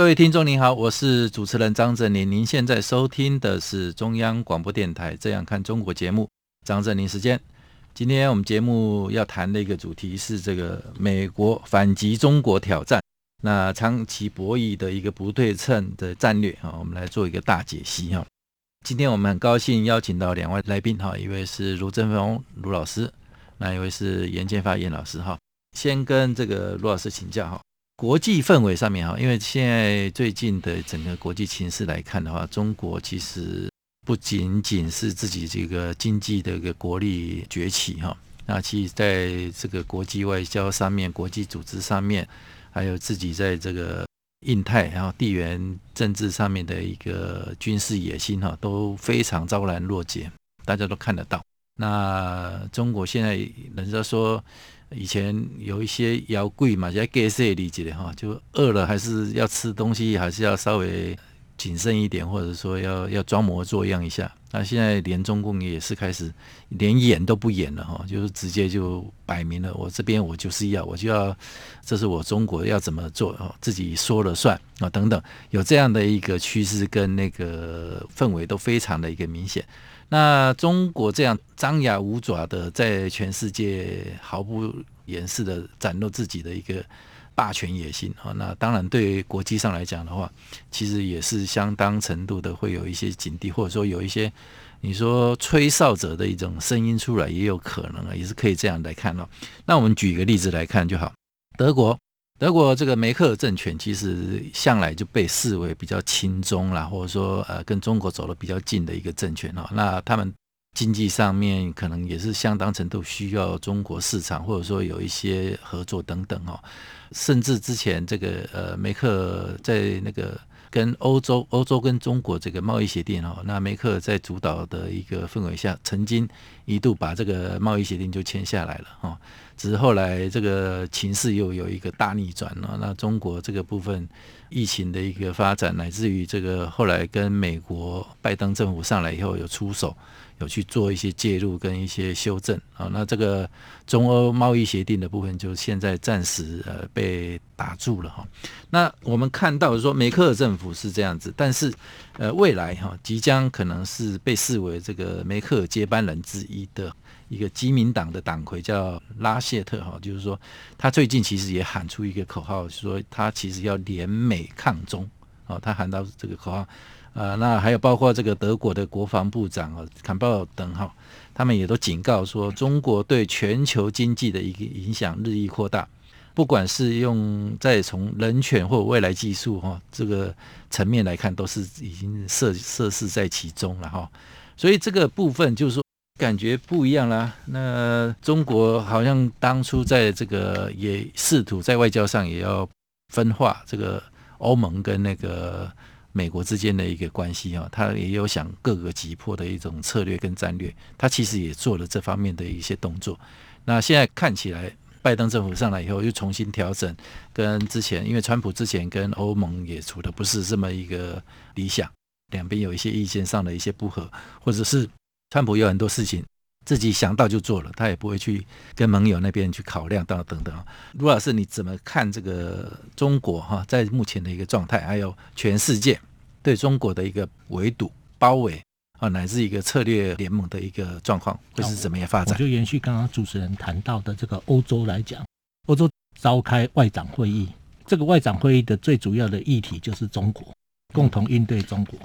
各位听众您好，我是主持人张振宁。您现在收听的是中央广播电台《这样看中国》节目，张振宁时间。今天我们节目要谈的一个主题是这个美国反击中国挑战，那长期博弈的一个不对称的战略啊，我们来做一个大解析哈。今天我们很高兴邀请到两位来宾哈，一位是卢政锋卢老师，那一位是严建发严老师哈。先跟这个卢老师请教哈。国际氛围上面哈，因为现在最近的整个国际情势来看的话，中国其实不仅仅是自己这个经济的一个国力崛起哈，那其实在这个国际外交上面、国际组织上面，还有自己在这个印太然后地缘政治上面的一个军事野心哈，都非常昭然若揭，大家都看得到。那中国现在人家说。以前有一些妖贵嘛，现在给谁理解的哈？就饿了还是要吃东西，还是要稍微谨慎一点，或者说要要装模作样一下。那现在连中共也是开始连演都不演了哈，就是直接就摆明了，我这边我就是要，我就要，这是我中国要怎么做哦，自己说了算啊等等，有这样的一个趋势跟那个氛围都非常的一个明显。那中国这样张牙舞爪的在全世界毫不掩饰的展露自己的一个霸权野心啊，那当然对国际上来讲的话，其实也是相当程度的会有一些警惕，或者说有一些你说吹哨者的一种声音出来，也有可能啊，也是可以这样来看哦。那我们举一个例子来看就好，德国。德国这个梅克尔政权其实向来就被视为比较亲中啦，或者说呃跟中国走得比较近的一个政权哦。那他们经济上面可能也是相当程度需要中国市场，或者说有一些合作等等哦。甚至之前这个呃梅克在那个跟欧洲、欧洲跟中国这个贸易协定哦，那梅克在主导的一个氛围下，曾经一度把这个贸易协定就签下来了哦。只是后来这个情势又有一个大逆转了，那中国这个部分疫情的一个发展，乃至于这个后来跟美国拜登政府上来以后有出手，有去做一些介入跟一些修正啊，那这个中欧贸易协定的部分就现在暂时呃被打住了哈。那我们看到说梅克尔政府是这样子，但是呃未来哈即将可能是被视为这个梅克尔接班人之一的。一个基民党的党魁叫拉谢特哈，就是说他最近其实也喊出一个口号，说他其实要联美抗中啊，他喊到这个口号，呃，那还有包括这个德国的国防部长啊坎贝尔等哈，他们也都警告说，中国对全球经济的一个影响日益扩大，不管是用再从人权或未来技术哈这个层面来看，都是已经涉涉事在其中了哈，所以这个部分就是说。感觉不一样啦。那中国好像当初在这个也试图在外交上也要分化这个欧盟跟那个美国之间的一个关系啊，他也有想各个击破的一种策略跟战略，他其实也做了这方面的一些动作。那现在看起来，拜登政府上来以后又重新调整，跟之前因为川普之前跟欧盟也处的不是这么一个理想，两边有一些意见上的一些不合，或者是。川普有很多事情自己想到就做了，他也不会去跟盟友那边去考量到等等。卢老师，你怎么看这个中国哈在目前的一个状态，还有全世界对中国的一个围堵、包围啊，乃至一个策略联盟的一个状况会是怎么样发展？我就延续刚刚主持人谈到的这个欧洲来讲，欧洲召开外长会议，这个外长会议的最主要的议题就是中国，共同应对中国。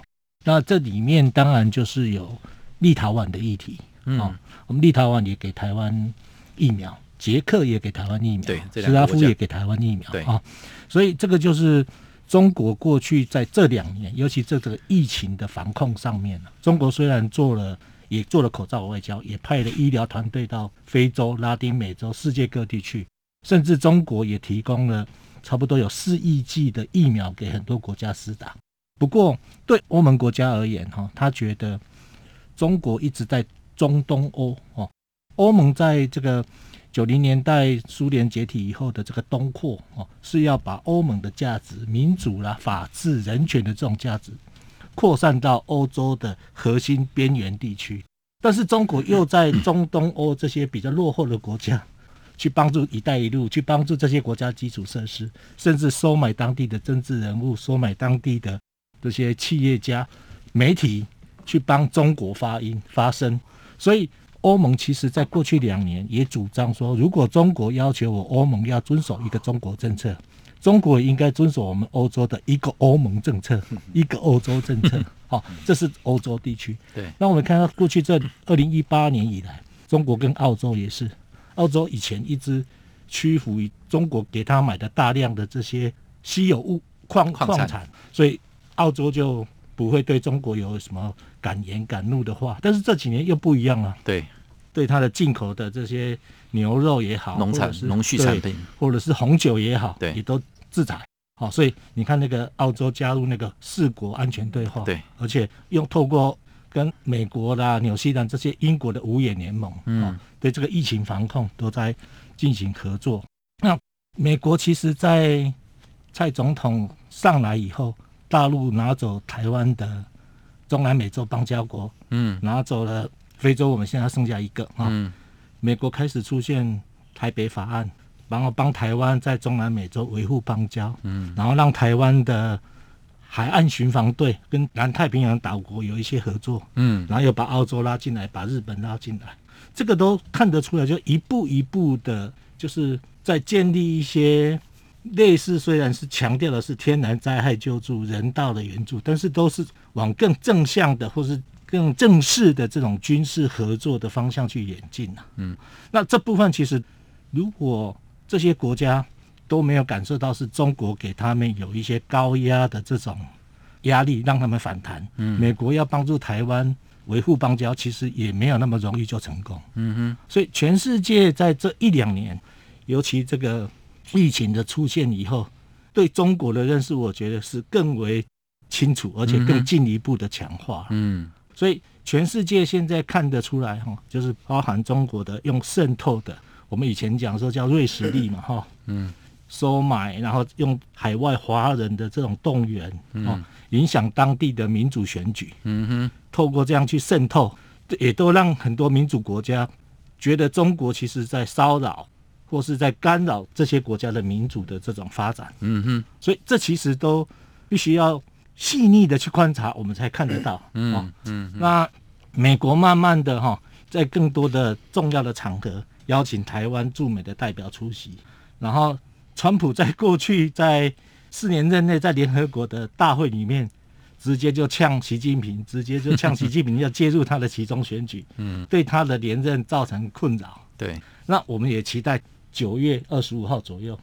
那这里面当然就是有。立陶宛的议题，嗯、哦，我们立陶宛也给台湾疫苗，捷克也给台湾疫苗，对，斯拉夫也给台湾疫苗，对。啊、哦，所以这个就是中国过去在这两年，尤其这个疫情的防控上面，中国虽然做了，也做了口罩外交，也派了医疗团队到非洲、拉丁美洲、世界各地去，甚至中国也提供了差不多有四亿剂的疫苗给很多国家施打。不过对欧盟国家而言，哈，他觉得中国一直在中东欧哦，欧盟在这个九零年代苏联解体以后的这个东扩哦，是要把欧盟的价值、民主啦、法治、人权的这种价值扩散到欧洲的核心边缘地区。但是中国又在中东欧这些比较落后的国家。去帮助“一带一路”，去帮助这些国家基础设施，甚至收买当地的政治人物，收买当地的这些企业家、媒体，去帮中国发音发声。所以，欧盟其实在过去两年也主张说，如果中国要求我欧盟要遵守一个中国政策，中国应该遵守我们欧洲的一个欧盟政策，一个欧洲政策。好，这是欧洲地区。对。那我们看到过去这二零一八年以来，中国跟澳洲也是。澳洲以前一直屈服于中国给他买的大量的这些稀有物矿矿产，所以澳洲就不会对中国有什么敢言敢怒的话。但是这几年又不一样了，对，对它的进口的这些牛肉也好，农产、农畜产品，或者是红酒也好，对，也都制裁。好，所以你看那个澳洲加入那个四国安全对话，对，而且用透过。跟美国啦、纽西兰这些英国的五眼联盟，嗯、哦，对这个疫情防控都在进行合作。那美国其实，在蔡总统上来以后，大陆拿走台湾的中南美洲邦交国，嗯，拿走了非洲，我们现在剩下一个啊。哦嗯、美国开始出现台北法案，然后帮台湾在中南美洲维护邦交，嗯，然后让台湾的。海岸巡防队跟南太平洋岛国有一些合作，嗯，然后又把澳洲拉进来，把日本拉进来，这个都看得出来，就一步一步的，就是在建立一些类似，虽然是强调的是天然灾害救助、人道的援助，但是都是往更正向的或是更正式的这种军事合作的方向去演进了。嗯，那这部分其实如果这些国家。都没有感受到是中国给他们有一些高压的这种压力，让他们反弹。嗯，美国要帮助台湾维护邦交，其实也没有那么容易就成功。嗯哼，所以全世界在这一两年，尤其这个疫情的出现以后，对中国的认识，我觉得是更为清楚，而且更进一步的强化。嗯，所以全世界现在看得出来哈，就是包含中国的用渗透的，我们以前讲说叫瑞士力嘛，哈，嗯。收买，然后用海外华人的这种动员，嗯、哦，影响当地的民主选举。嗯哼，透过这样去渗透，也都让很多民主国家觉得中国其实在骚扰或是在干扰这些国家的民主的这种发展。嗯哼，所以这其实都必须要细腻的去观察，我们才看得到。嗯、哦、嗯，那美国慢慢的哈、哦，在更多的重要的场合邀请台湾驻美的代表出席，然后。川普在过去在四年任内，在联合国的大会里面，直接就呛习近平，直接就呛习近平要介入他的其中选举，嗯，对他的连任造成困扰。对，那我们也期待九月二十五号左右，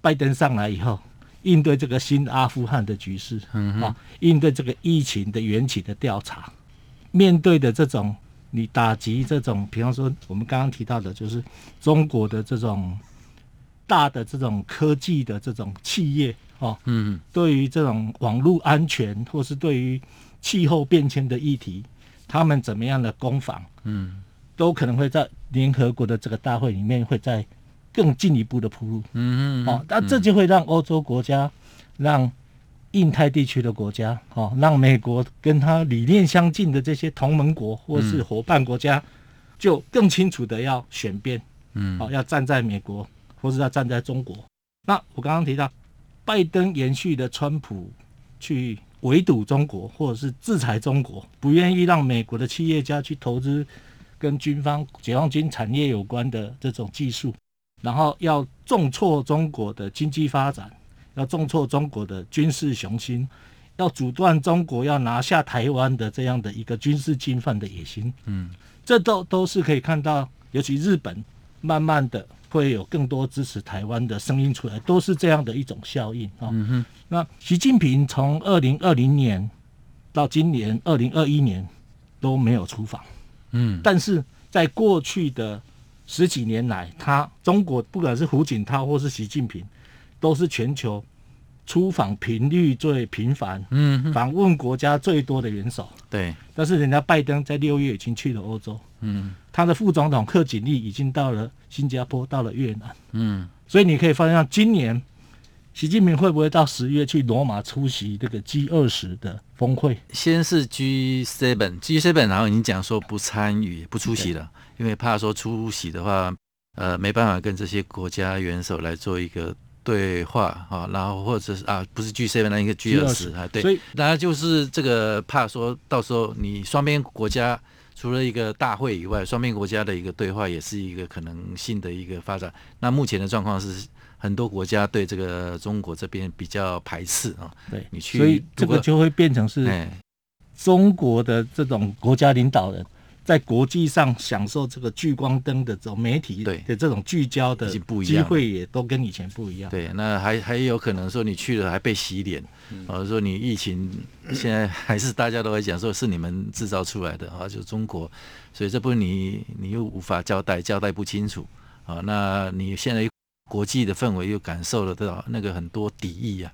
拜登上来以后，应对这个新阿富汗的局势，嗯啊，应对这个疫情的缘起的调查，面对的这种你打击这种，比方说我们刚刚提到的，就是中国的这种。大的这种科技的这种企业哦，嗯，对于这种网络安全或是对于气候变迁的议题，他们怎么样的攻防，嗯，都可能会在联合国的这个大会里面会再更进一步的铺路，嗯嗯，哦，那这就会让欧洲国家、让印太地区的国家，哦，让美国跟他理念相近的这些同盟国或是伙伴国家，就更清楚的要选边，嗯，哦，要站在美国。或是要站在中国，那我刚刚提到，拜登延续的川普去围堵中国，或者是制裁中国，不愿意让美国的企业家去投资跟军方解放军产业有关的这种技术，然后要重挫中国的经济发展，要重挫中国的军事雄心，要阻断中国要拿下台湾的这样的一个军事侵犯的野心。嗯，这都都是可以看到，尤其日本慢慢的。会有更多支持台湾的声音出来，都是这样的一种效应啊。嗯、哼那习近平从二零二零年到今年二零二一年都没有出访，嗯，但是在过去的十几年来，他中国不管是胡锦涛或是习近平，都是全球出访频率最频繁、嗯，访问国家最多的元首。对，但是人家拜登在六月已经去了欧洲，嗯，他的副总统贺锦丽已经到了新加坡，到了越南，嗯，所以你可以发现，今年习近平会不会到十月去罗马出席这个 G 二十的峰会？先是 G seven，G seven，然后已经讲说不参与、不出席了，对因为怕说出席的话，呃，没办法跟这些国家元首来做一个。对话啊，然后或者是啊，不是 G seven，那一个 G 二十啊，对，所以然后就是这个怕说到时候你双边国家除了一个大会以外，双边国家的一个对话也是一个可能性的一个发展。那目前的状况是很多国家对这个中国这边比较排斥啊，对你去，所以这个就会变成是中国的这种国家领导人。在国际上享受这个聚光灯的这种媒体的这种聚焦的机会也都跟以前不一样。对，那还还有可能说你去了还被洗脸，或者说你疫情现在还是大家都会讲说是你们制造出来的啊，就中国，所以这部分你你又无法交代，交代不清楚啊。那你现在国际的氛围又感受了到那个很多敌意啊，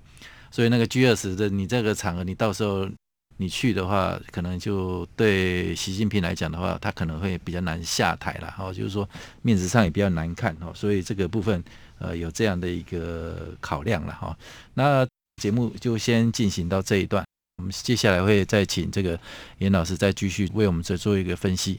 所以那个 G20 的你这个场合，你到时候。你去的话，可能就对习近平来讲的话，他可能会比较难下台了，哈，就是说面子上也比较难看，哈，所以这个部分呃有这样的一个考量了，哈。那节目就先进行到这一段，我们接下来会再请这个严老师再继续为我们再做一个分析。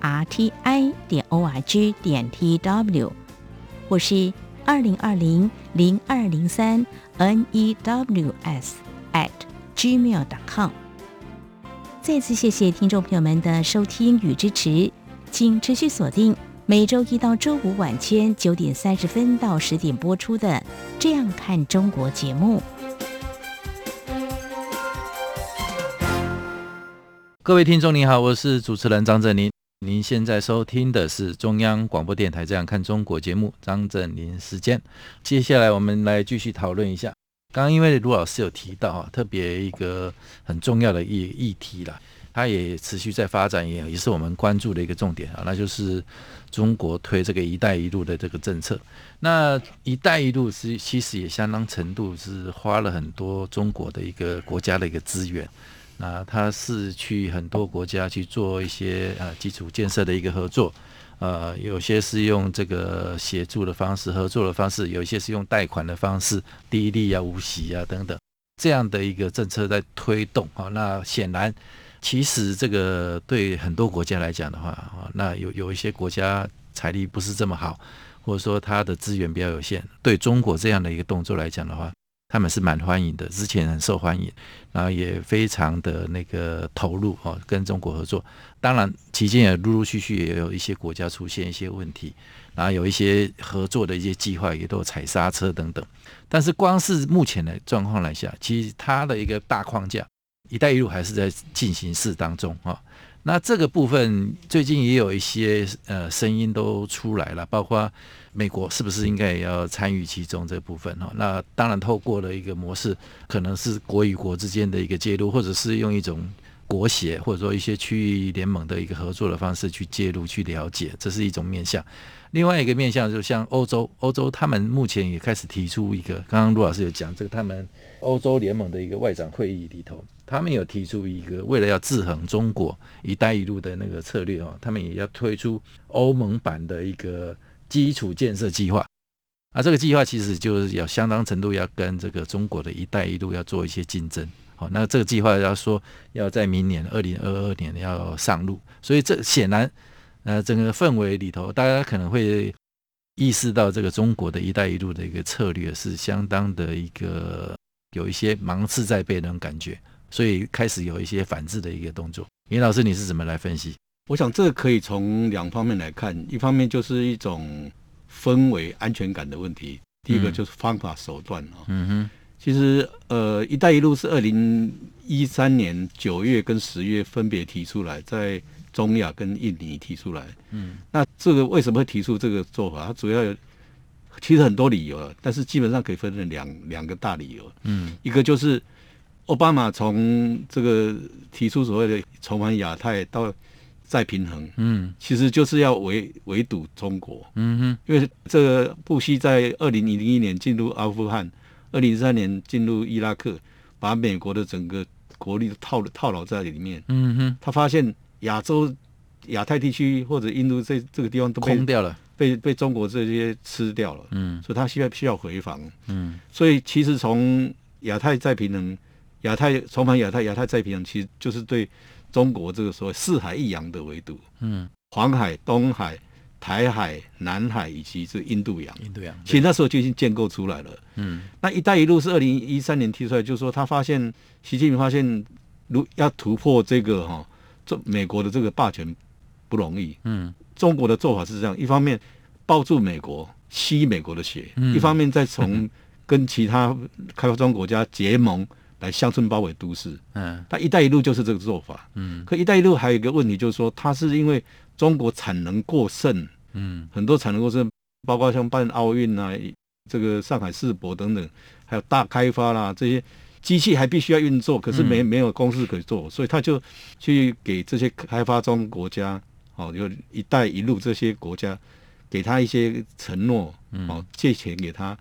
rti 点 org 点 tw，或是二零二零零二零三。news at gmail.com。再次谢谢听众朋友们的收听与支持，请持续锁定每周一到周五晚间九点三十分到十点播出的《这样看中国》节目。各位听众您好，我是主持人张振宁。您现在收听的是中央广播电台《这样看中国》节目，张振林时间。接下来我们来继续讨论一下。刚刚因为卢老师有提到啊，特别一个很重要的议议题啦，它也持续在发展，也也是我们关注的一个重点啊，那就是中国推这个“一带一路”的这个政策。那“一带一路”是其实也相当程度是花了很多中国的一个国家的一个资源。那他是去很多国家去做一些呃基础建设的一个合作，呃，有些是用这个协助的方式、合作的方式，有一些是用贷款的方式，低利啊、无息啊等等这样的一个政策在推动啊。那显然，其实这个对很多国家来讲的话啊，那有有一些国家财力不是这么好，或者说它的资源比较有限，对中国这样的一个动作来讲的话。他们是蛮欢迎的，之前很受欢迎，然后也非常的那个投入哦，跟中国合作。当然，期间也陆陆续续也有一些国家出现一些问题，然后有一些合作的一些计划也都踩刹车等等。但是，光是目前的状况来讲，其实它的一个大框架“一带一路”还是在进行式当中啊。那这个部分最近也有一些呃声音都出来了，包括美国是不是应该也要参与其中这部分哈？那当然透过了一个模式，可能是国与国之间的一个介入，或者是用一种国协或者说一些区域联盟的一个合作的方式去介入去了解，这是一种面向。另外一个面向就像欧洲，欧洲他们目前也开始提出一个，刚刚陆老师有讲这个他们欧洲联盟的一个外长会议里头。他们有提出一个，为了要制衡中国“一带一路”的那个策略哦，他们也要推出欧盟版的一个基础建设计划。啊，这个计划其实就是要相当程度要跟这个中国的一带一路要做一些竞争。好，那这个计划要说要在明年二零二二年要上路，所以这显然，呃，整个氛围里头，大家可能会意识到这个中国的一带一路的一个策略是相当的一个有一些芒刺在背那种感觉。所以开始有一些反制的一个动作，颜老师你是怎么来分析？我想这个可以从两方面来看，一方面就是一种氛围安全感的问题，第一个就是方法手段啊。嗯哼，其实呃，“一带一路”是二零一三年九月跟十月分别提出来，在中亚跟印尼提出来。嗯，那这个为什么会提出这个做法？它主要有其实很多理由，但是基本上可以分成两两个大理由。嗯，一个就是奥巴马从这个提出所谓的重返亚太到再平衡，嗯，其实就是要围围堵中国，嗯哼，因为这个布希在二零零一年进入阿富汗，二零一三年进入伊拉克，把美国的整个国力套套牢在里面，嗯哼，他发现亚洲、亚太地区或者印度这这个地方都被空掉了，被被中国这些吃掉了，嗯，所以他需要需要回防，嗯，所以其实从亚太再平衡，亚太重返亚太，亚太再平衡，其实就是对。中国这个所谓四海一洋的围堵，嗯，黄海、东海、台海、南海以及这印度洋，印度洋，其实那时候就已经建构出来了，嗯。那“一带一路”是二零一三年提出来，就是说他发现习近平发现，如要突破这个哈，这美国的这个霸权不容易，嗯。中国的做法是这样：一方面抱住美国，吸美国的血；嗯、一方面再从跟其他开发中国家结盟。来乡村包围都市，嗯，他“一带一路”就是这个做法，嗯。可“一带一路”还有一个问题，就是说它是因为中国产能过剩，嗯，很多产能过剩，包括像办奥运啊，这个上海世博等等，还有大开发啦，这些机器还必须要运作，可是没没有公司可以做，所以他就去给这些开发中国家，哦，就“一带一路”这些国家，给他一些承诺，哦，借钱给他。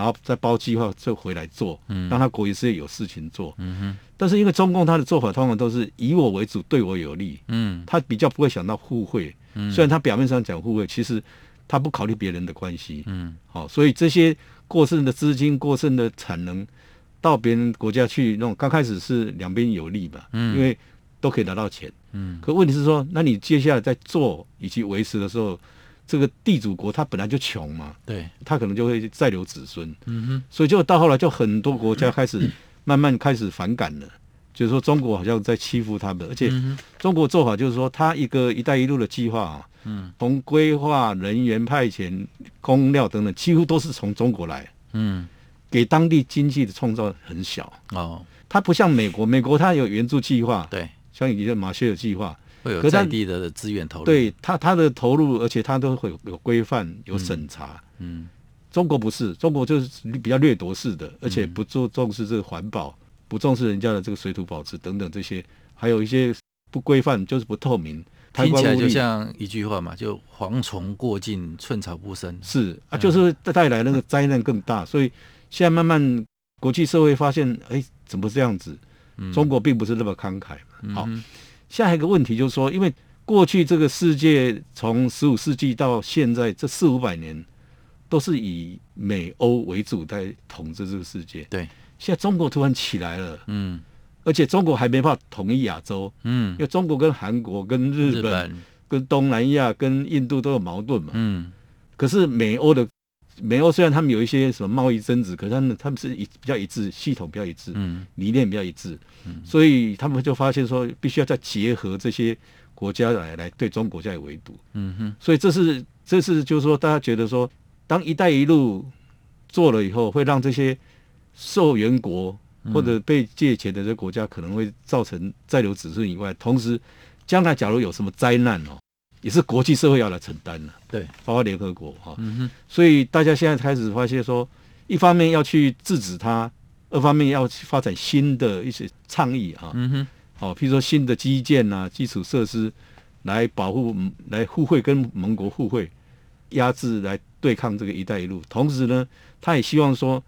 然后再包计划就回来做，嗯，让他国营事业有事情做，嗯哼。但是因为中共他的做法通常都是以我为主，对我有利，嗯，他比较不会想到互惠，嗯，虽然他表面上讲互惠，其实他不考虑别人的关系，嗯，好，所以这些过剩的资金、过剩的产能到别人国家去弄，刚开始是两边有利吧，嗯，因为都可以拿到钱，嗯，可问题是说，那你接下来在做以及维持的时候。这个地主国他本来就穷嘛，对，他可能就会再留子孙，嗯哼，所以就到后来就很多国家开始 慢慢开始反感了，就是说中国好像在欺负他们，而且中国做法就是说，他一个“一带一路”的计划啊，嗯，从规划、人员派遣、工料等等，几乎都是从中国来，嗯，给当地经济的创造很小。哦，它不像美国，美国它有援助计划，对，像以前马歇尔计划。会有在地的资源投入，对他他的投入，而且他都会有规范、有审查。嗯，中国不是，中国就是比较掠夺式的，而且不注重视这个环保，不重视人家的这个水土保持等等这些，还有一些不规范，就是不透明。听起来就像一句话嘛，就蝗虫过境，寸草不生。是啊，就是带来那个灾难更大。所以现在慢慢国际社会发现，哎，怎么这样子？中国并不是那么慷慨。好。下一个问题就是说，因为过去这个世界从十五世纪到现在这四五百年，都是以美欧为主在统治这个世界。对，现在中国突然起来了，嗯，而且中国还没办法统一亚洲，嗯，因为中国跟韩国、跟日本、日本。跟东南亚、跟印度都有矛盾嘛，嗯，可是美欧的。美欧虽然他们有一些什么贸易争执，可是他们他们是一比较一致，系统比较一致，嗯，理念比较一致，嗯，所以他们就发现说，必须要再结合这些国家来来对中国加以围堵，嗯哼，所以这是这是就是说，大家觉得说，当“一带一路”做了以后，会让这些受援国或者被借钱的这些国家可能会造成再留子孙以外，同时将来假如有什么灾难哦。也是国际社会要来承担的，对，包括联合国哈，所以大家现在开始发现说，一方面要去制止它，二方面要去发展新的一些倡议哈，嗯哼，好，譬如说新的基建呐、啊、基础设施，来保护、来互惠跟盟国互惠，压制来对抗这个“一带一路”。同时呢，他也希望说，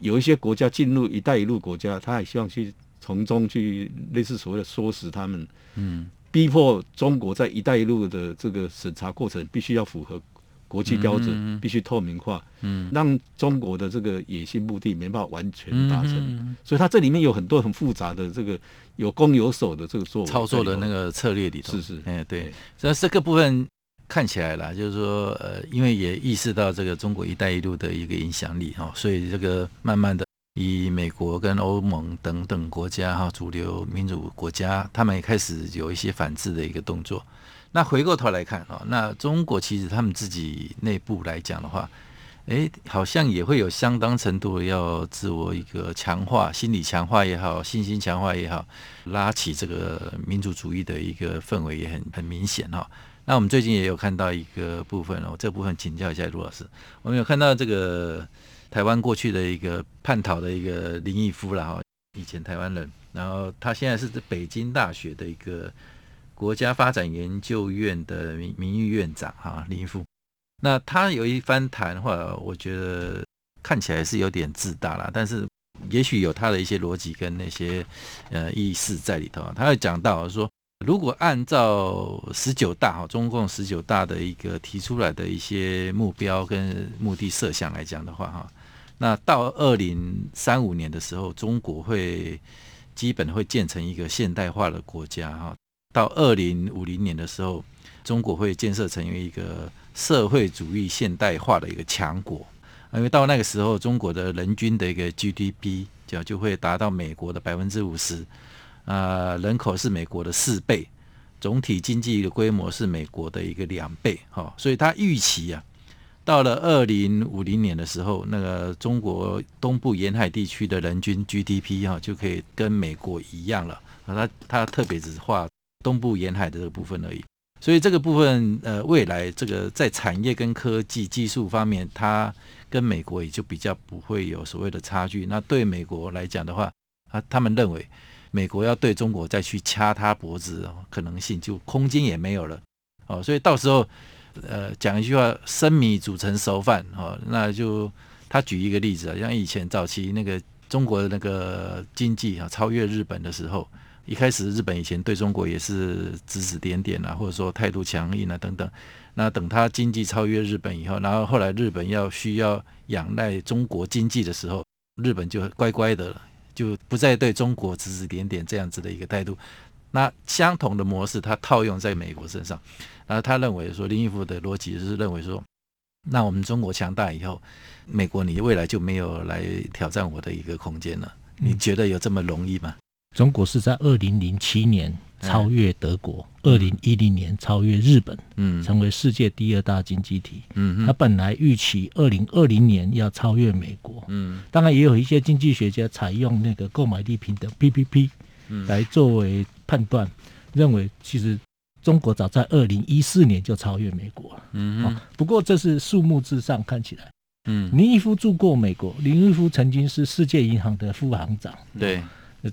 有一些国家进入“一带一路”国家，他也希望去从中去类似所谓的唆使他们，嗯。逼迫中国在“一带一路”的这个审查过程必须要符合国际标准，必须透明化，嗯，让中国的这个野心目的没办法完全达成。所以它这里面有很多很复杂的这个有攻有守的这个作为操作的那个策略里头。是是，哎对，所以这个部分看起来啦，就是说呃，因为也意识到这个中国“一带一路”的一个影响力哈，所以这个慢慢的。以美国跟欧盟等等国家哈，主流民主国家，他们也开始有一些反制的一个动作。那回过头来看啊，那中国其实他们自己内部来讲的话，哎，好像也会有相当程度的要自我一个强化，心理强化也好，信心强化也好，拉起这个民族主义的一个氛围也很很明显哈。那我们最近也有看到一个部分哦，这部分请教一下卢老师，我们有看到这个台湾过去的一个叛逃的一个林毅夫了哈，以前台湾人，然后他现在是北京大学的一个国家发展研究院的名名誉院长哈，林毅夫。那他有一番谈话，我觉得看起来是有点自大啦，但是也许有他的一些逻辑跟那些呃意思在里头。他会讲到说，如果按照十九大哈，中共十九大的一个提出来的一些目标跟目的设想来讲的话哈，那到二零三五年的时候，中国会基本会建成一个现代化的国家哈，到二零五零年的时候，中国会建设成为一个。社会主义现代化的一个强国，因为到那个时候，中国的人均的一个 GDP 就就会达到美国的百分之五十，啊，人口是美国的四倍，总体经济的规模是美国的一个两倍，哈，所以他预期啊，到了二零五零年的时候，那个中国东部沿海地区的人均 GDP 哈就可以跟美国一样了，啊，它特别只是画东部沿海的这个部分而已。所以这个部分，呃，未来这个在产业跟科技技术方面，它跟美国也就比较不会有所谓的差距。那对美国来讲的话，啊，他们认为美国要对中国再去掐他脖子，可能性就空间也没有了。哦，所以到时候，呃，讲一句话，生米煮成熟饭，哦，那就他举一个例子啊，像以前早期那个中国的那个经济啊，超越日本的时候。一开始日本以前对中国也是指指点点啊，或者说态度强硬啊等等。那等他经济超越日本以后，然后后来日本要需要仰赖中国经济的时候，日本就乖乖的了，就不再对中国指指点点这样子的一个态度。那相同的模式，他套用在美国身上。然后他认为说，林毅夫的逻辑是认为说，那我们中国强大以后，美国你未来就没有来挑战我的一个空间了。你觉得有这么容易吗？中国是在二零零七年超越德国，二零一零年超越日本，嗯，成为世界第二大经济体。嗯，他本来预期二零二零年要超越美国。嗯，当然也有一些经济学家采用那个购买力平等 PPP 来作为判断，认为其实中国早在二零一四年就超越美国了。嗯，不过这是数目至上看起来。嗯，林毅夫住过美国，林毅夫曾经是世界银行的副行长。对。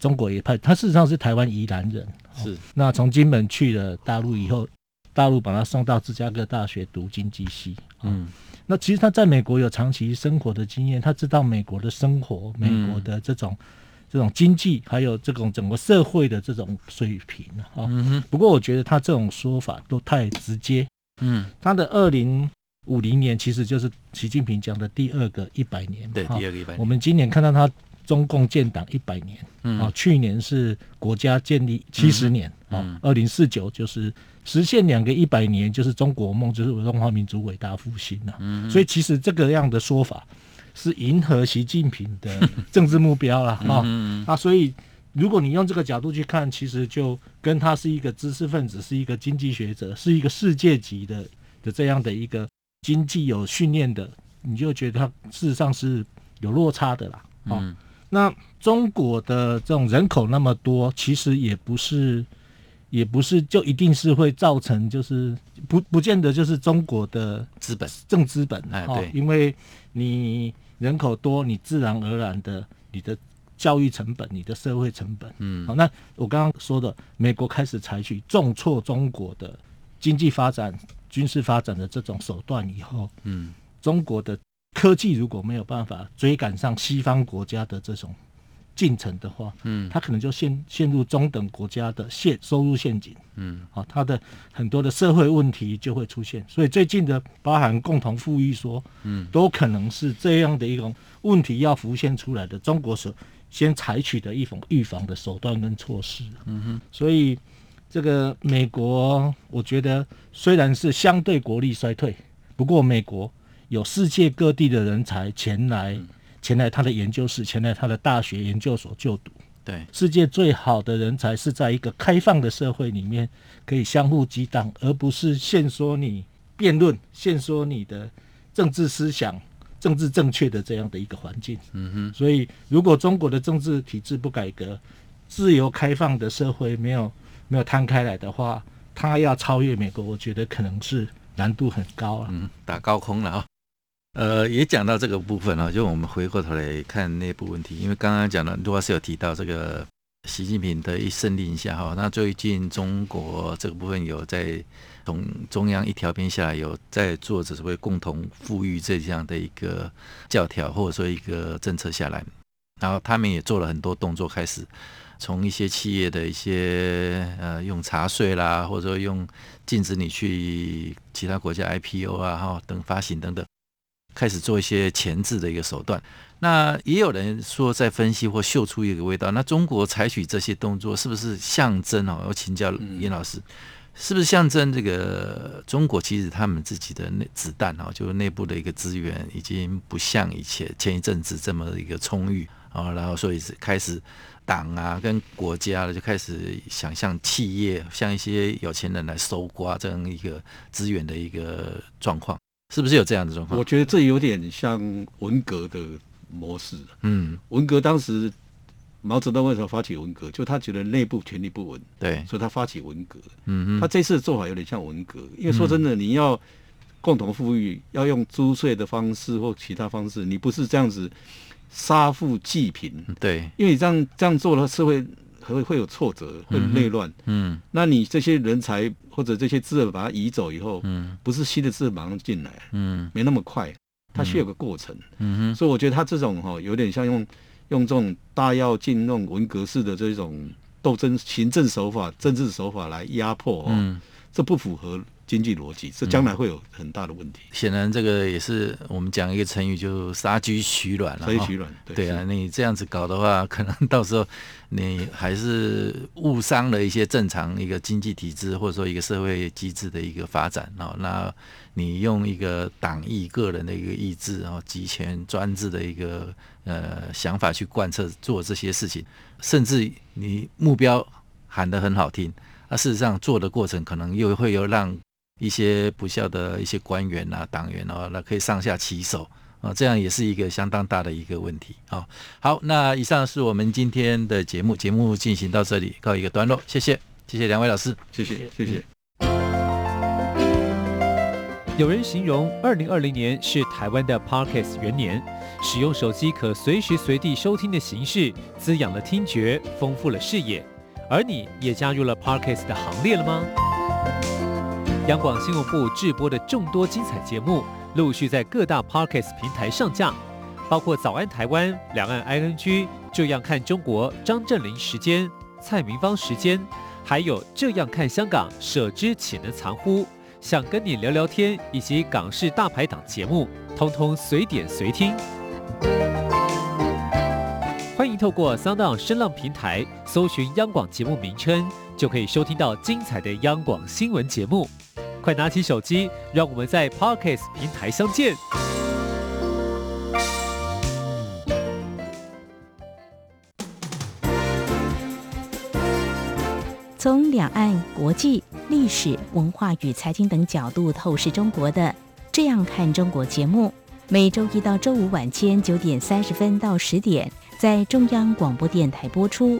中国也派他，事实上是台湾宜兰人。是，那从金门去了大陆以后，大陆把他送到芝加哥大学读经济系。嗯，那其实他在美国有长期生活的经验，他知道美国的生活，美国的这种、嗯、这种经济，还有这种整个社会的这种水平啊。嗯。不过我觉得他这种说法都太直接。嗯。他的二零五零年其实就是习近平讲的第二个一百年。对，第二个一百年。我们今年看到他。中共建党一百年，嗯，啊，去年是国家建立七十年，啊，二零四九就是实现两个一百年，就是中国梦，就是中华民族伟大复兴了。嗯，所以其实这个样的说法是迎合习近平的政治目标了，哈，啊，所以如果你用这个角度去看，其实就跟他是一个知识分子，是一个经济学者，是一个世界级的的这样的一个经济有训练的，你就觉得他事实上是有落差的啦，嗯。那中国的这种人口那么多，其实也不是，也不是就一定是会造成，就是不不见得就是中国的资本。正资本，哎，对，因为你人口多，你自然而然的你的教育成本、你的社会成本，嗯，好，那我刚刚说的，美国开始采取重挫中国的经济发展、军事发展的这种手段以后，嗯，中国的。科技如果没有办法追赶上西方国家的这种进程的话，嗯，他可能就陷陷入中等国家的陷收入陷阱，嗯，好，他的很多的社会问题就会出现。所以最近的包含共同富裕说，嗯，都可能是这样的一种问题要浮现出来的。中国所先采取的一种预防的手段跟措施，嗯哼，所以这个美国，我觉得虽然是相对国力衰退，不过美国。有世界各地的人才前来，前来他的研究室，前来他的大学研究所就读。对，世界最好的人才是在一个开放的社会里面可以相互激荡，而不是限缩你辩论、限缩你的政治思想政治正确的这样的一个环境。嗯哼，所以如果中国的政治体制不改革，自由开放的社会没有没有摊开来的话，他要超越美国，我觉得可能是难度很高啊。嗯，打高空了啊。呃，也讲到这个部分啊，就我们回过头来看内部问题，因为刚刚讲了，杜老师有提到这个习近平的一声令下哈，那最近中国这个部分有在从中央一条鞭下来，有在做着所谓共同富裕这样的一个教条或者说一个政策下来，然后他们也做了很多动作，开始从一些企业的一些呃用查税啦，或者说用禁止你去其他国家 IPO 啊哈等发行等等。开始做一些前置的一个手段，那也有人说在分析或嗅出一个味道。那中国采取这些动作是不是象征哦？我请教严老师，是不是象征这个中国其实他们自己的内子弹哦，就是内部的一个资源已经不像以前前一阵子这么一个充裕啊，然后所以是开始党啊跟国家了就开始想向企业，向一些有钱人来搜刮这样一个资源的一个状况。是不是有这样的状况？我觉得这有点像文革的模式。嗯，文革当时毛泽东为什么发起文革？就他觉得内部权力不稳，对，所以他发起文革。嗯哼，他这次的做法有点像文革，因为说真的，你要共同富裕，要用租税的方式或其他方式，你不是这样子杀富济贫。对，因为你这样这样做的话，社会会会有挫折，会内乱。嗯，那你这些人才。或者这些字把它移走以后，嗯，不是新的资本马上进来，嗯，没那么快，它需要个过程，嗯。哼，所以我觉得他这种哈有点像用用这种大跃进那种文革式的这种斗争行政手法、政治手法来压迫，嗯，这不符合。经济逻辑，这将来会有很大的问题。显然，这个也是我们讲一个成语，就杀鸡取卵了。杀鸡取卵，对，对啊，你这样子搞的话，可能到时候你还是误伤了一些正常一个经济体制，或者说一个社会机制的一个发展哦。那你用一个党意、个人的一个意志，然后集权专制的一个呃想法去贯彻做这些事情，甚至你目标喊得很好听，那事实上做的过程可能又会有让。一些不孝的一些官员啊、党员哦，那可以上下其手啊，这样也是一个相当大的一个问题啊。好，那以上是我们今天的节目，节目进行到这里告一个段落，谢谢，谢谢两位老师，谢谢，谢谢。有人形容二零二零年是台湾的 Podcast 元年，使用手机可随时随地收听的形式，滋养了听觉，丰富了视野，而你也加入了 Podcast 的行列了吗？央广新闻部制播的众多精彩节目，陆续在各大 Podcast 平台上架，包括《早安台湾》、《两岸 ING》、《这样看中国》、张正霖时间、蔡明芳时间，还有《这样看香港》、舍之岂能藏乎？想跟你聊聊天，以及港式大排档节目，通通随点随听。欢迎透过 SoundOn 声浪平台搜寻央广节目名称，就可以收听到精彩的央广新闻节目。快拿起手机，让我们在 Podcast 平台相见。从两岸、国际、历史、文化与财经等角度透视中国的《这样看中国》节目，每周一到周五晚间九点三十分到十点在中央广播电台播出。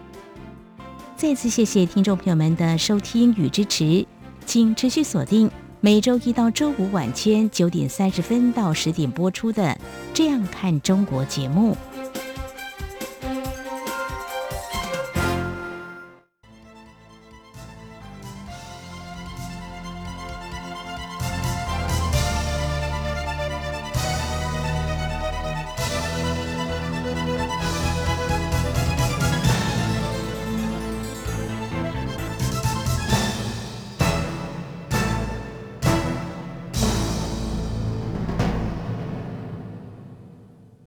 再次谢谢听众朋友们的收听与支持，请持续锁定。每周一到周五晚间九点三十分到十点播出的《这样看中国》节目。